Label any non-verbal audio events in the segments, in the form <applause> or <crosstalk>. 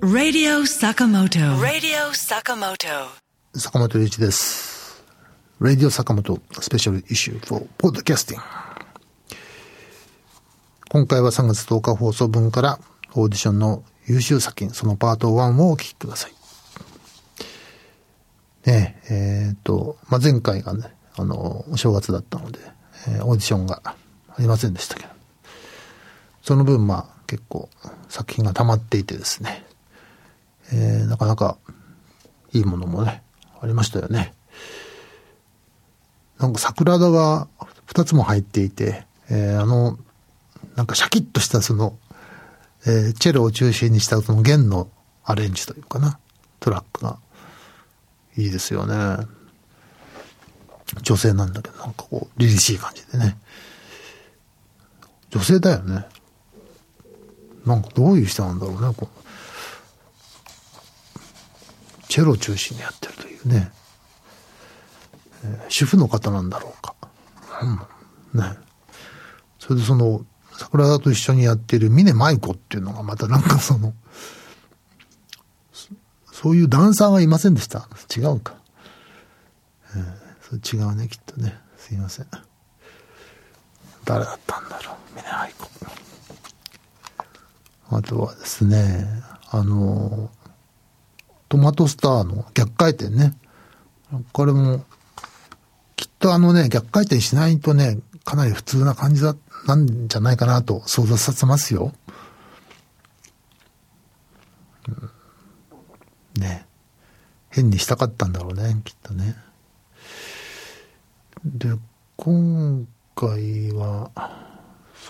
Radio Sakamoto. Radio Sakamoto. 坂本龍一です。Radio 坂本スペシャルイシュー for podcasting。今回は3月10日放送分からオーディションの優秀作品、そのパート1をお聞きください。ねえ、えっ、と、まあ、前回がね、あの、お正月だったので、えーオーディションがありませんでしたけど、その分、まあ、結構作品が溜まっていてですね、えーなかなかいいものもね、ありましたよね。なんか桜田が2つも入っていて、えーあの、なんかシャキッとしたその、えーチェロを中心にしたその弦のアレンジというかな、トラックがいいですよね。女性なんだけど、なんかこう、凛々しい感じでね。女性だよね。なんかどういう人なんだろうね、こチェロを中心にやってるというね。えー主婦の方なんだろうか。うん。ね。それでその、桜田と一緒にやってる峰舞子っていうのがまたなんかその、そういうダンサーがいませんでした？違うか。えーそれ違うね、きっとね。すいません。誰だったんだろう？峰舞子。あとはですね、あの、トマトスターの逆回転ね。これも、きっとあのね、逆回転しないとね、かなり普通な感じだ、なんじゃないかなと想像させますよ。うんね。変にしたかったんだろうね、きっとね。で、今回は、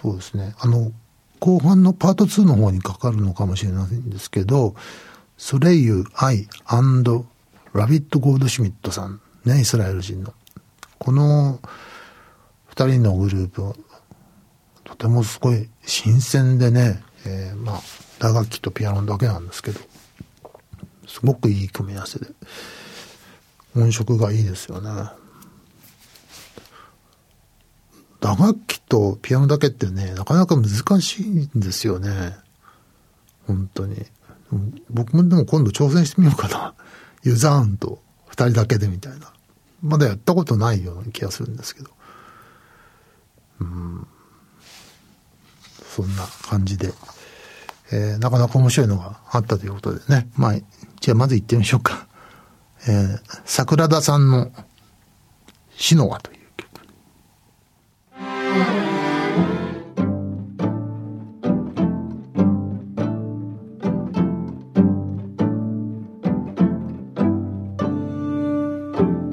そうですね、あの、後半のパート2の方にかかるのかもしれないんですけど、ソレイユ・アイアンドラビット・ゴールドシュミットさん、ね、イスラエル人の。この二人のグループ、とてもすごい新鮮でね、えーまあ、打楽器とピアノだけなんですけど、すごくいい組み合わせで、音色がいいですよね。打楽器とピアノだけってね、なかなか難しいんですよね。本当に。僕もでも今度挑戦してみようかな。<laughs> ユザーンと二人だけでみたいな。まだやったことないような気がするんですけど。うん。そんな感じで。えーなかなか面白いのがあったということでね。まあ、じゃあまず行ってみましょうか。えー桜田さんのシノワという曲。はい。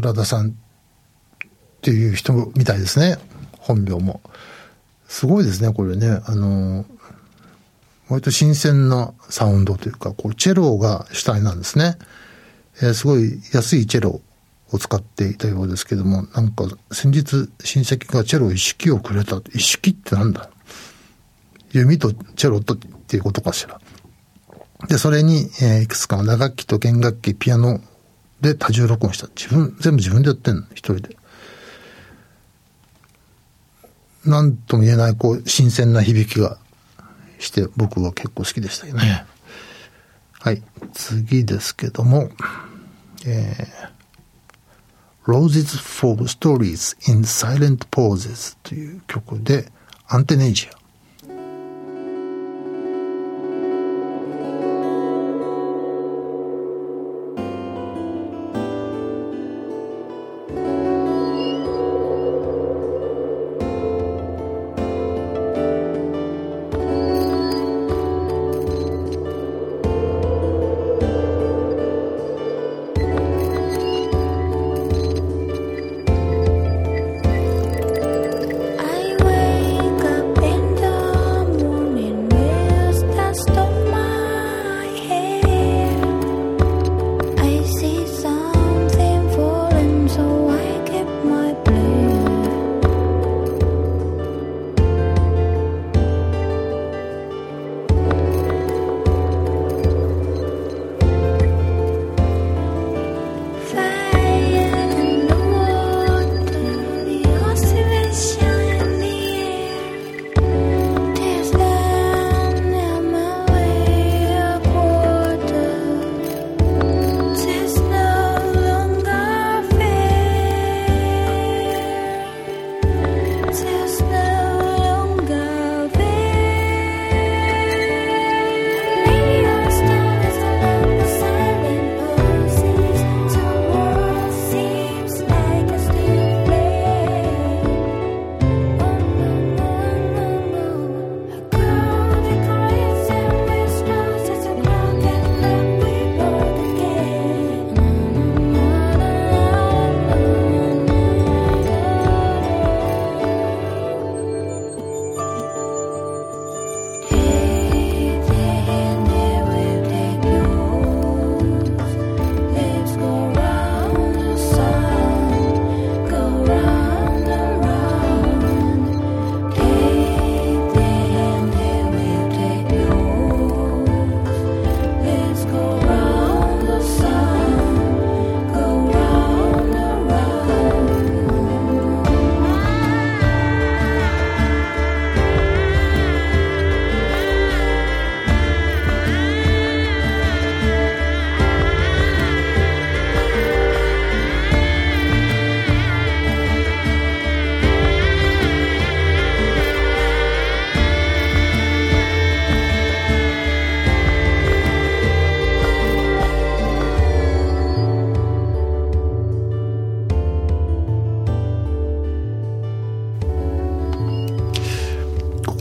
この桜田さんっていう人みたいですね。本名も。すごいですね、これね。あの、割と新鮮なサウンドというか、こう、チェロが主体なんですね。えー、すごい安いチェロを使っていたようですけども、なんか先日親戚がチェロ一式をくれた。一式ってなんだ？弓とチェロとっていうことかしら。で、それに、えー、いくつかの打楽器と弦楽器、ピアノで多重録音した。自分、全部自分でやってんの、一人で。なんとも言えない、こう、新鮮な響きがして、僕は結構好きでしたよね。はい。次ですけども、えー、Roses for Stories in Silent Poses という曲で、アンテネジア。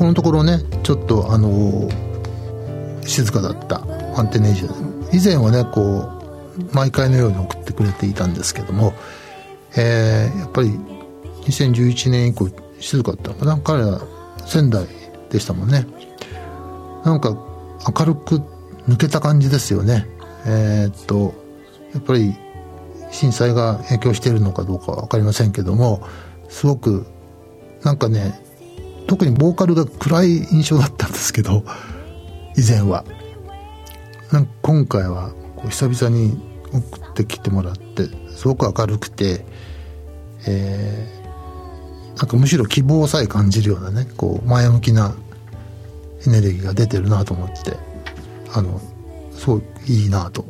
のところねちょっとあの静かだったアンテネージュ以前はねこう毎回のように送ってくれていたんですけども、えー、やっぱり2011年以降静かだったのかな。彼は仙台でしたもんね。なんか明るく抜けた感じですよね。えー、っとやっぱり震災が影響しているのかどうかは分かりませんけどもすごくなんかね特にボーカルが暗い印象だったんですけど以前は。なんか今回はこう久々に送ってきてもらってすごく明るくて、えー、なんかむしろ希望さえ感じるようなねこう前向きなエネルギーが出てるなと思ってあのすごいいいなと。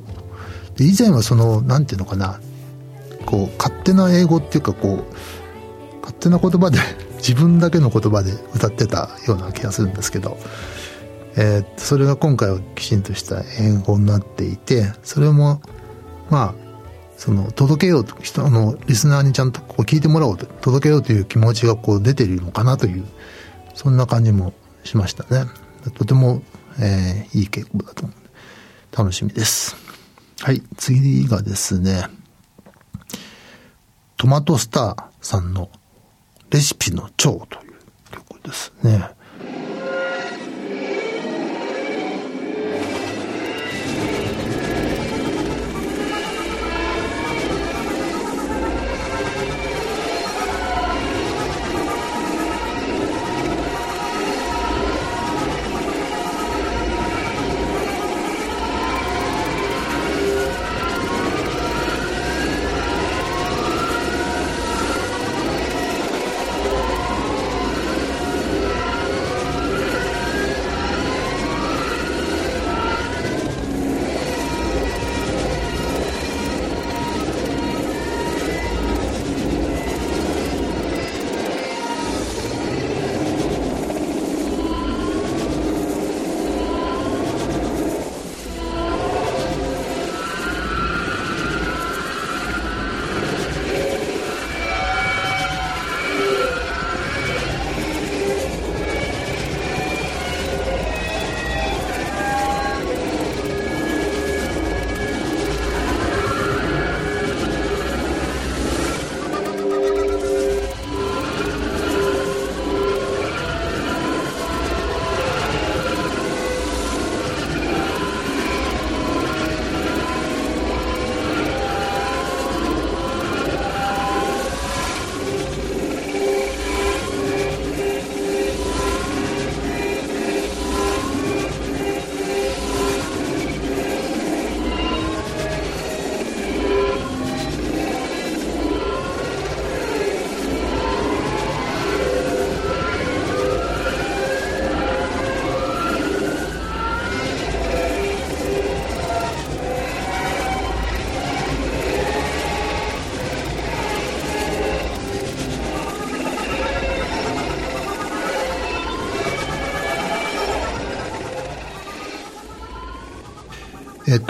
で以前はその何て言うのかなこう勝手な英語っていうかこう勝手な言葉で自分だけの言葉で歌ってたような気がするんですけど、えー、それが今回はきちんとした英語になっていてそれもまあその届けようと人のリスナーにちゃんとこう聞いてもらおうと届けようという気持ちがこう出てるのかなというそんな感じもしましたね。とても、えー、いい傾向だと思う。楽しみです。はい次がですねトマトスターさんのレシピの蝶という曲ですね。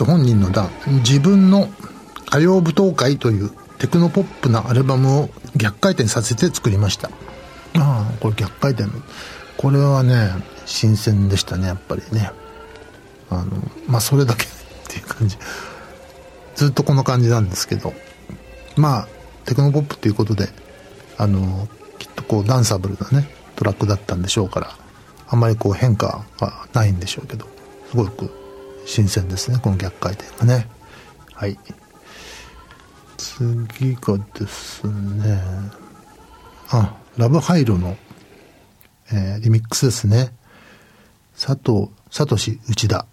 本人の段、自分の歌謡舞踏会というテクノポップなアルバムを逆回転させて作りました。ああ、これ逆回転。これはね、新鮮でしたね、やっぱりね。あの、まあ、それだけっていう感じ。ずっとこの感じなんですけど。まあ、テクノポップっていうことで、あの、きっとこうダンサブルなね、トラックだったんでしょうから、あんまりこう変化はないんでしょうけど、すごく新鮮ですねこの逆回転がね。はい。次がですねあラブハイロの、えー、リミックスですね。佐藤聡内田。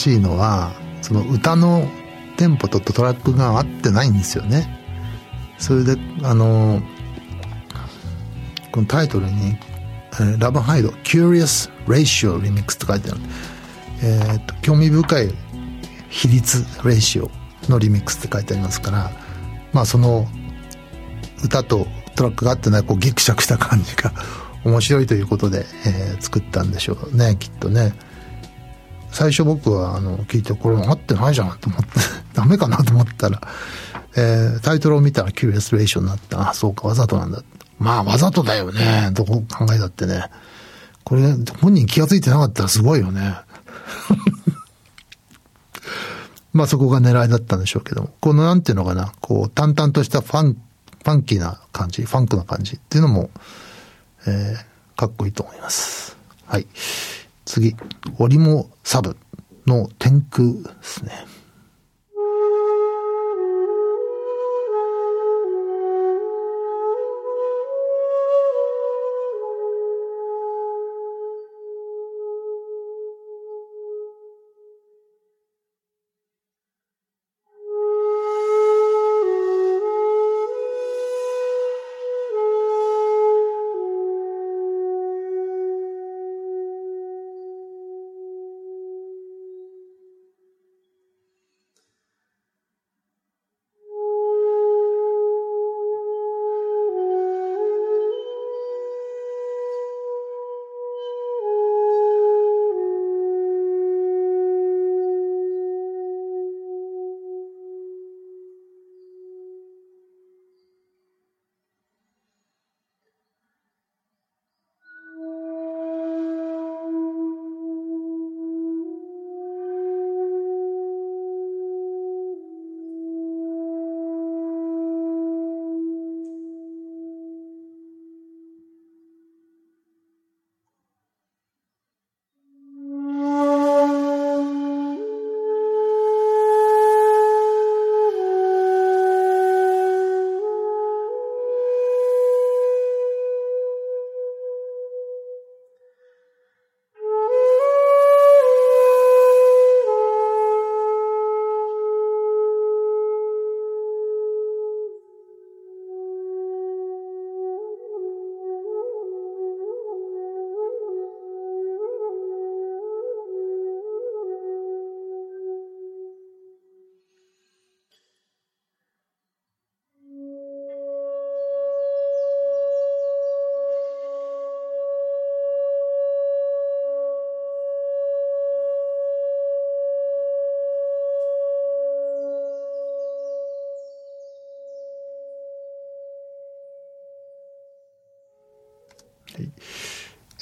しいのはその歌のテンポとトラックが合ってないんですよね。それであのこのタイトルに「ラブハイド Curious Ratio Remix」って書いてある。えーと、興味深い比率レーシオのリミックスって書いてありますからまあその歌とトラックがあってないこうギクシャクした感じが面白いということで、えー、作ったんでしょうねきっとね。最初僕はあの聞いてこれ合ってないじゃんと思って <laughs> ダメかなと思ったら、えー、タイトルを見たらキュリアスレーションになってあそうかわざとなんだ。まあわざとだよね。どこ考えたってね。これ本人気が付いてなかったらすごいよね。<laughs> まあそこが狙いだったんでしょうけども、このなんていうのかな、こう淡々としたファン、ファンキーな感じ、ファンクな感じっていうのも、えー、かっこいいと思います。はい。次、オリモサブの天空ですね。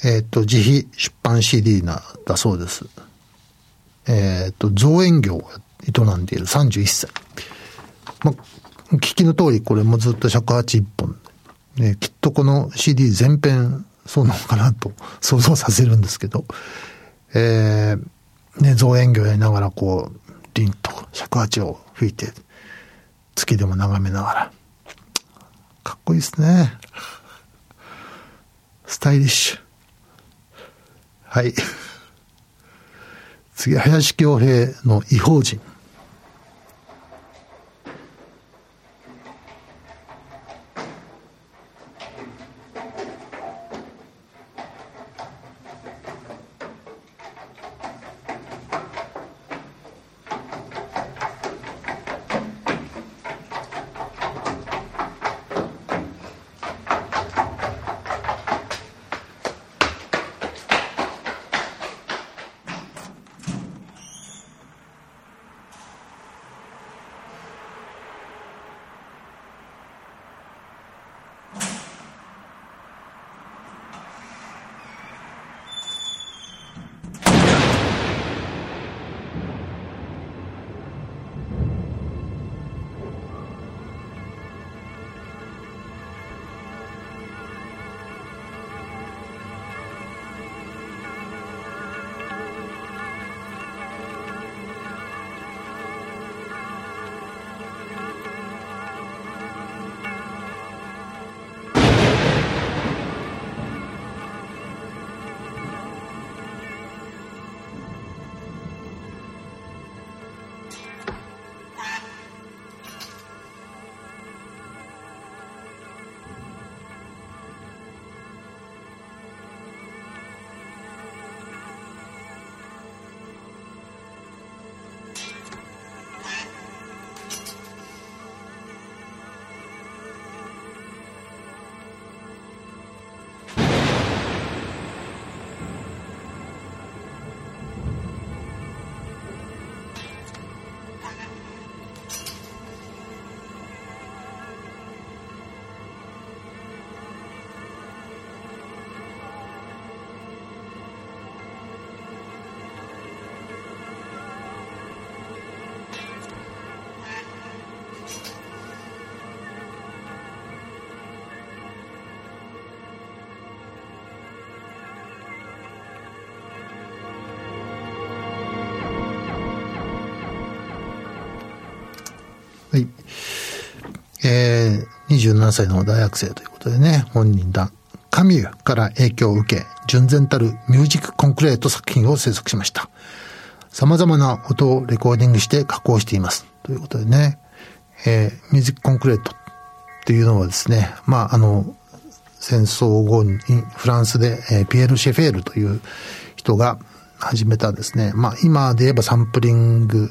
えっ、ー、と、自費出版 CD な、だそうです。えっ、ー、と、造園業を営んでいる31歳。まあ、聞きの通り、これもずっと尺八一本。ね、きっとこの CD 全編そうなのかなと想像させるんですけど、えー、ね、造園業やりながらこう、凛と尺八を吹いて、月でも眺めながら、かっこいいですね。スタイリッシュ。はい。次、林京平の異邦人。27歳の大学生ということでね、本人だ、カミュから影響を受け、純然たるミュージックコンクレート作品を制作しました。様々な音をレコーディングして加工しています。ということでね、えー、ミュージックコンクレートっていうのはですね、まあ、あの、戦争後にフランスで、えー、ピエール・シェフェールという人が始めたですね、まあ、今で言えばサンプリング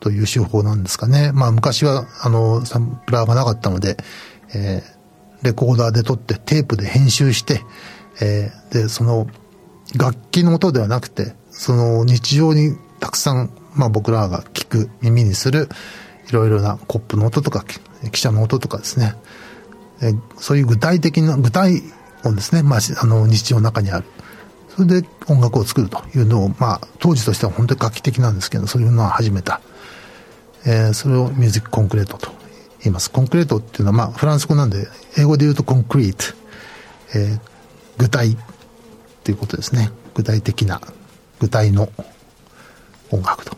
という手法なんですかね。まあ、昔は、あの、サンプラーがなかったので、えー、レコーダーで撮ってテープで編集して、えー、で、その、楽器の音ではなくて、その日常にたくさん、まあ僕らが聞く、耳にする、いろいろなコップの音とか、汽車の音とかですね、えそういう具体的な、具体音ですね、まあ、あの、日常の中にある。それで音楽を作るというのを、まあ、当時としては本当に画期的なんですけど、そういうのは始めた。えー、それをミュージックコンクレートといます。コンクレートっていうのは、まあ、フランス語なんで、英語で言うとコンクリート、えー、具体っていうことですね。具体的な、具体の音楽と。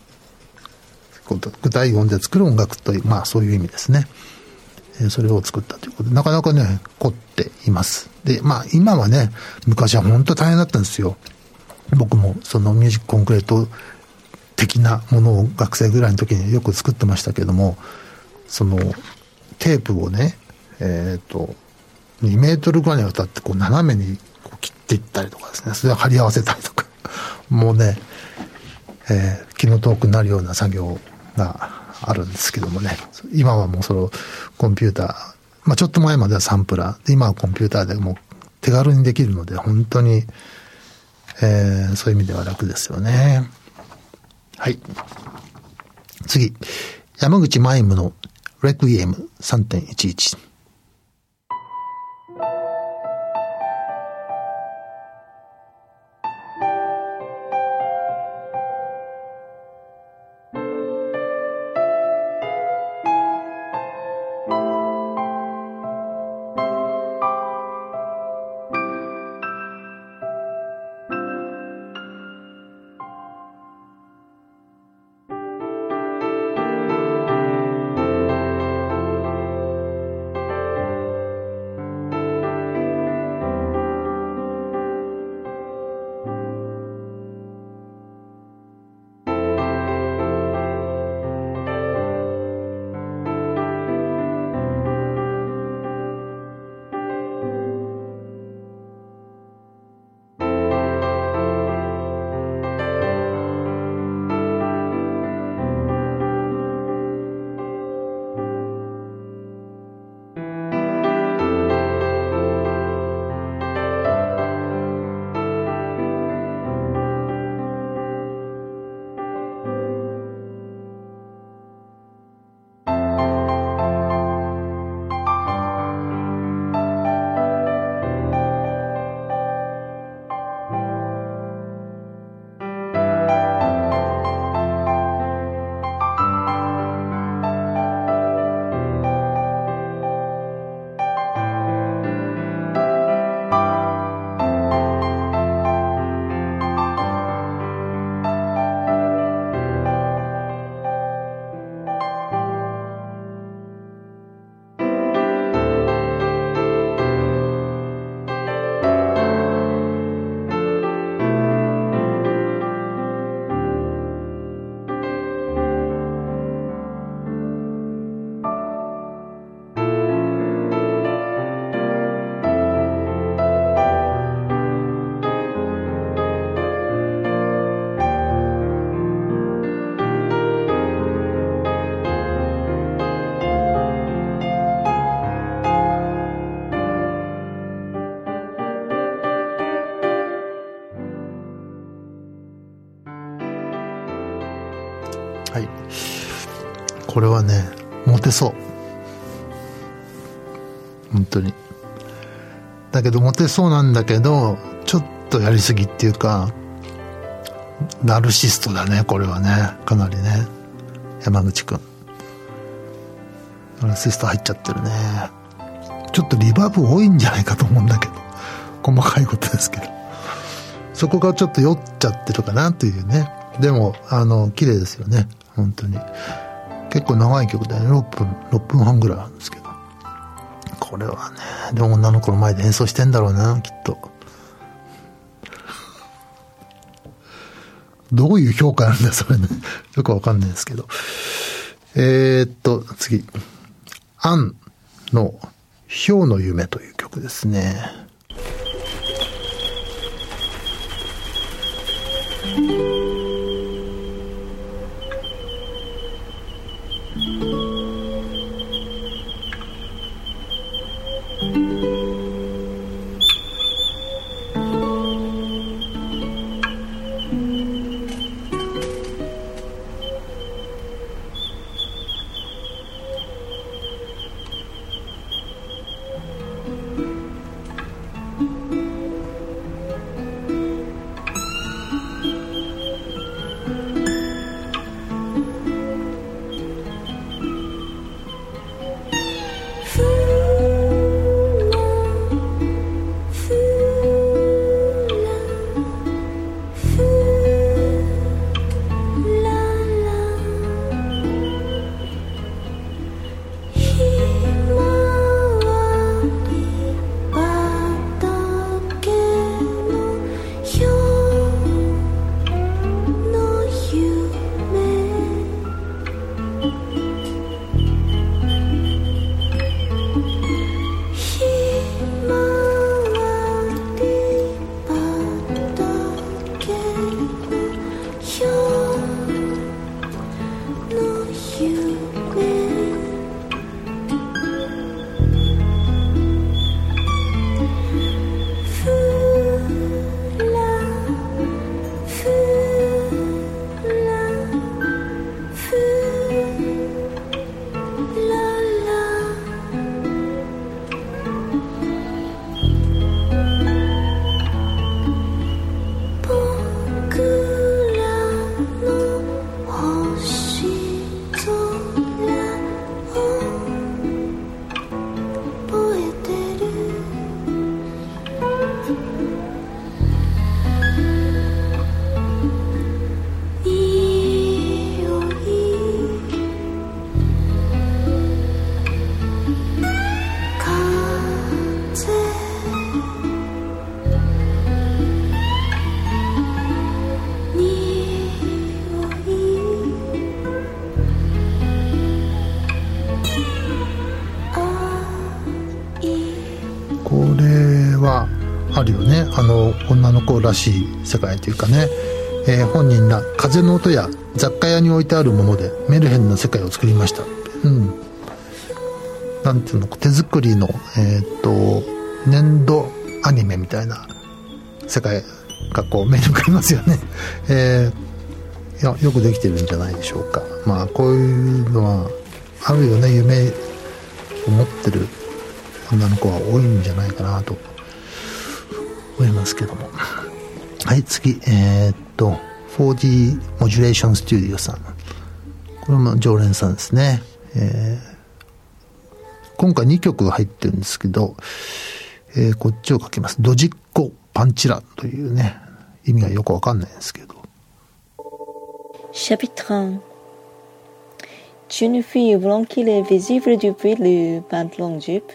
具体音で作る音楽という、まあそういう意味ですね。それを作ったということで、なかなかね、凝っています。で、まあ今はね、昔は本当大変だったんですよ。僕もそのミュージックコンクレート的なものを学生ぐらいの時によく作ってましたけども、そのテープをね、えっ、ー、と、2メートルぐらいにわたってこう斜めにこう切っていったりとかですね、それを貼り合わせたりとか、<laughs> もうね、えー、気の遠くなるような作業があるんですけどもね、今はもうそのコンピューター、まあちょっと前まではサンプラー、今はコンピューターでもう手軽にできるので、本当に、えー、そういう意味では楽ですよね。はい。次。山口マイムのレクイエム3.11。はいこれはね、モテそう。本当に。だけど、モテそうなんだけど、ちょっとやりすぎっていうか、ナルシストだね、これはね。かなりね。山口くん。ナルシスト入っちゃってるね。ちょっとリバーブ多いんじゃないかと思うんだけど。細かいことですけど。そこがちょっと酔っちゃってるかなというね。でも、あの、綺麗ですよね。本当に。結構長い曲でね。6分6分半ぐらいあるんですけど。これはねでも女の子の前で演奏してんだろうなきっと。どういう評価なんだそれね。<laughs> よくわかんないですけど。えー、っと次。アンの「ひょうの夢」という曲ですね。女の子らしい世界というかね、えー、本人が風の音や雑貨屋に置いてあるものでメルヘンな世界を作りました。うん。なんていうの手作りのえっ、と粘土アニメみたいな世界がこう目に浮かびますよね。<laughs> えー、いやよくできてるんじゃないでしょうか。まあこういうのはあるよね夢を持ってる女の子は多いんじゃないかなと。けどもはい、次、えー、っと、4G モジュレーションスタジオさん。これも常連さんですね。えー、今回2曲入ってるんですけど、えー、こっちを書きます。ドジッコパンチラというね、意味がよくわかんないんですけど。Chapitre 1 Une fille blanche qui est visible depuis le pantalon jupe.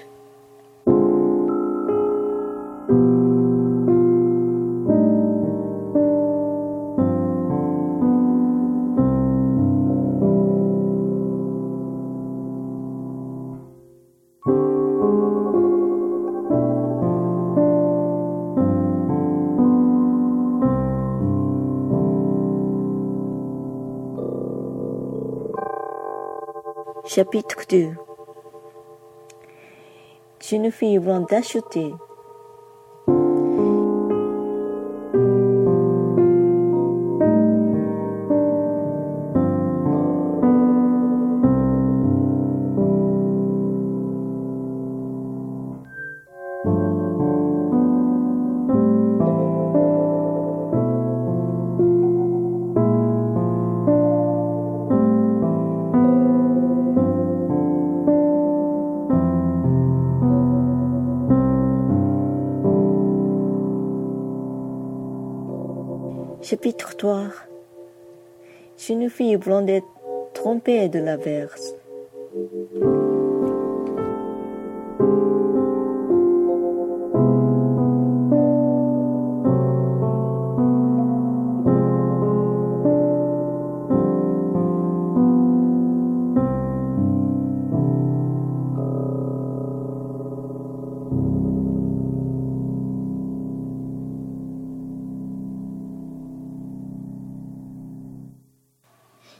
Chapitre 2 Une fille vient d'acheter Chapitre 3 Une fille blonde tromper de l'averse.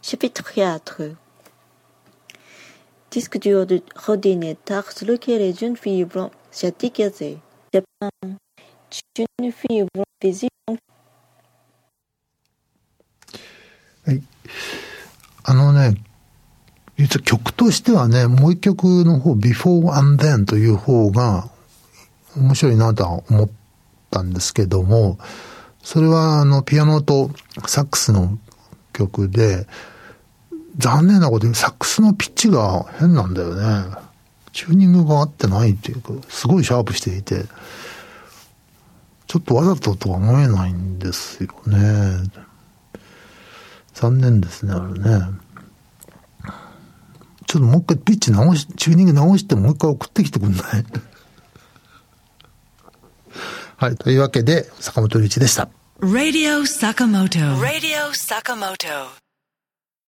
Chapitre 4 Disque dur de Rodinetard sur lequel les jeunes filles blanches s'attiquaient. Japan, jeune fille blanche visible はい。あのね、実は曲としてはね、もう一曲の方、Before and Then という方が面白いなとは思ったんですけども、それはあの、ピアノとサックスの曲で、残念なことにサックスのピッチが変なんだよね。チューニングが合ってないっていうか、すごいシャープしていて、ちょっとわざととは思えないんですよね。残念ですね、あれね。ちょっともう一回ピッチ直し、チューニング直してもう一回送ってきてくんない？<laughs> はい。というわけで、坂本龍一でした。Radio Sakamoto. Radio Sakamoto.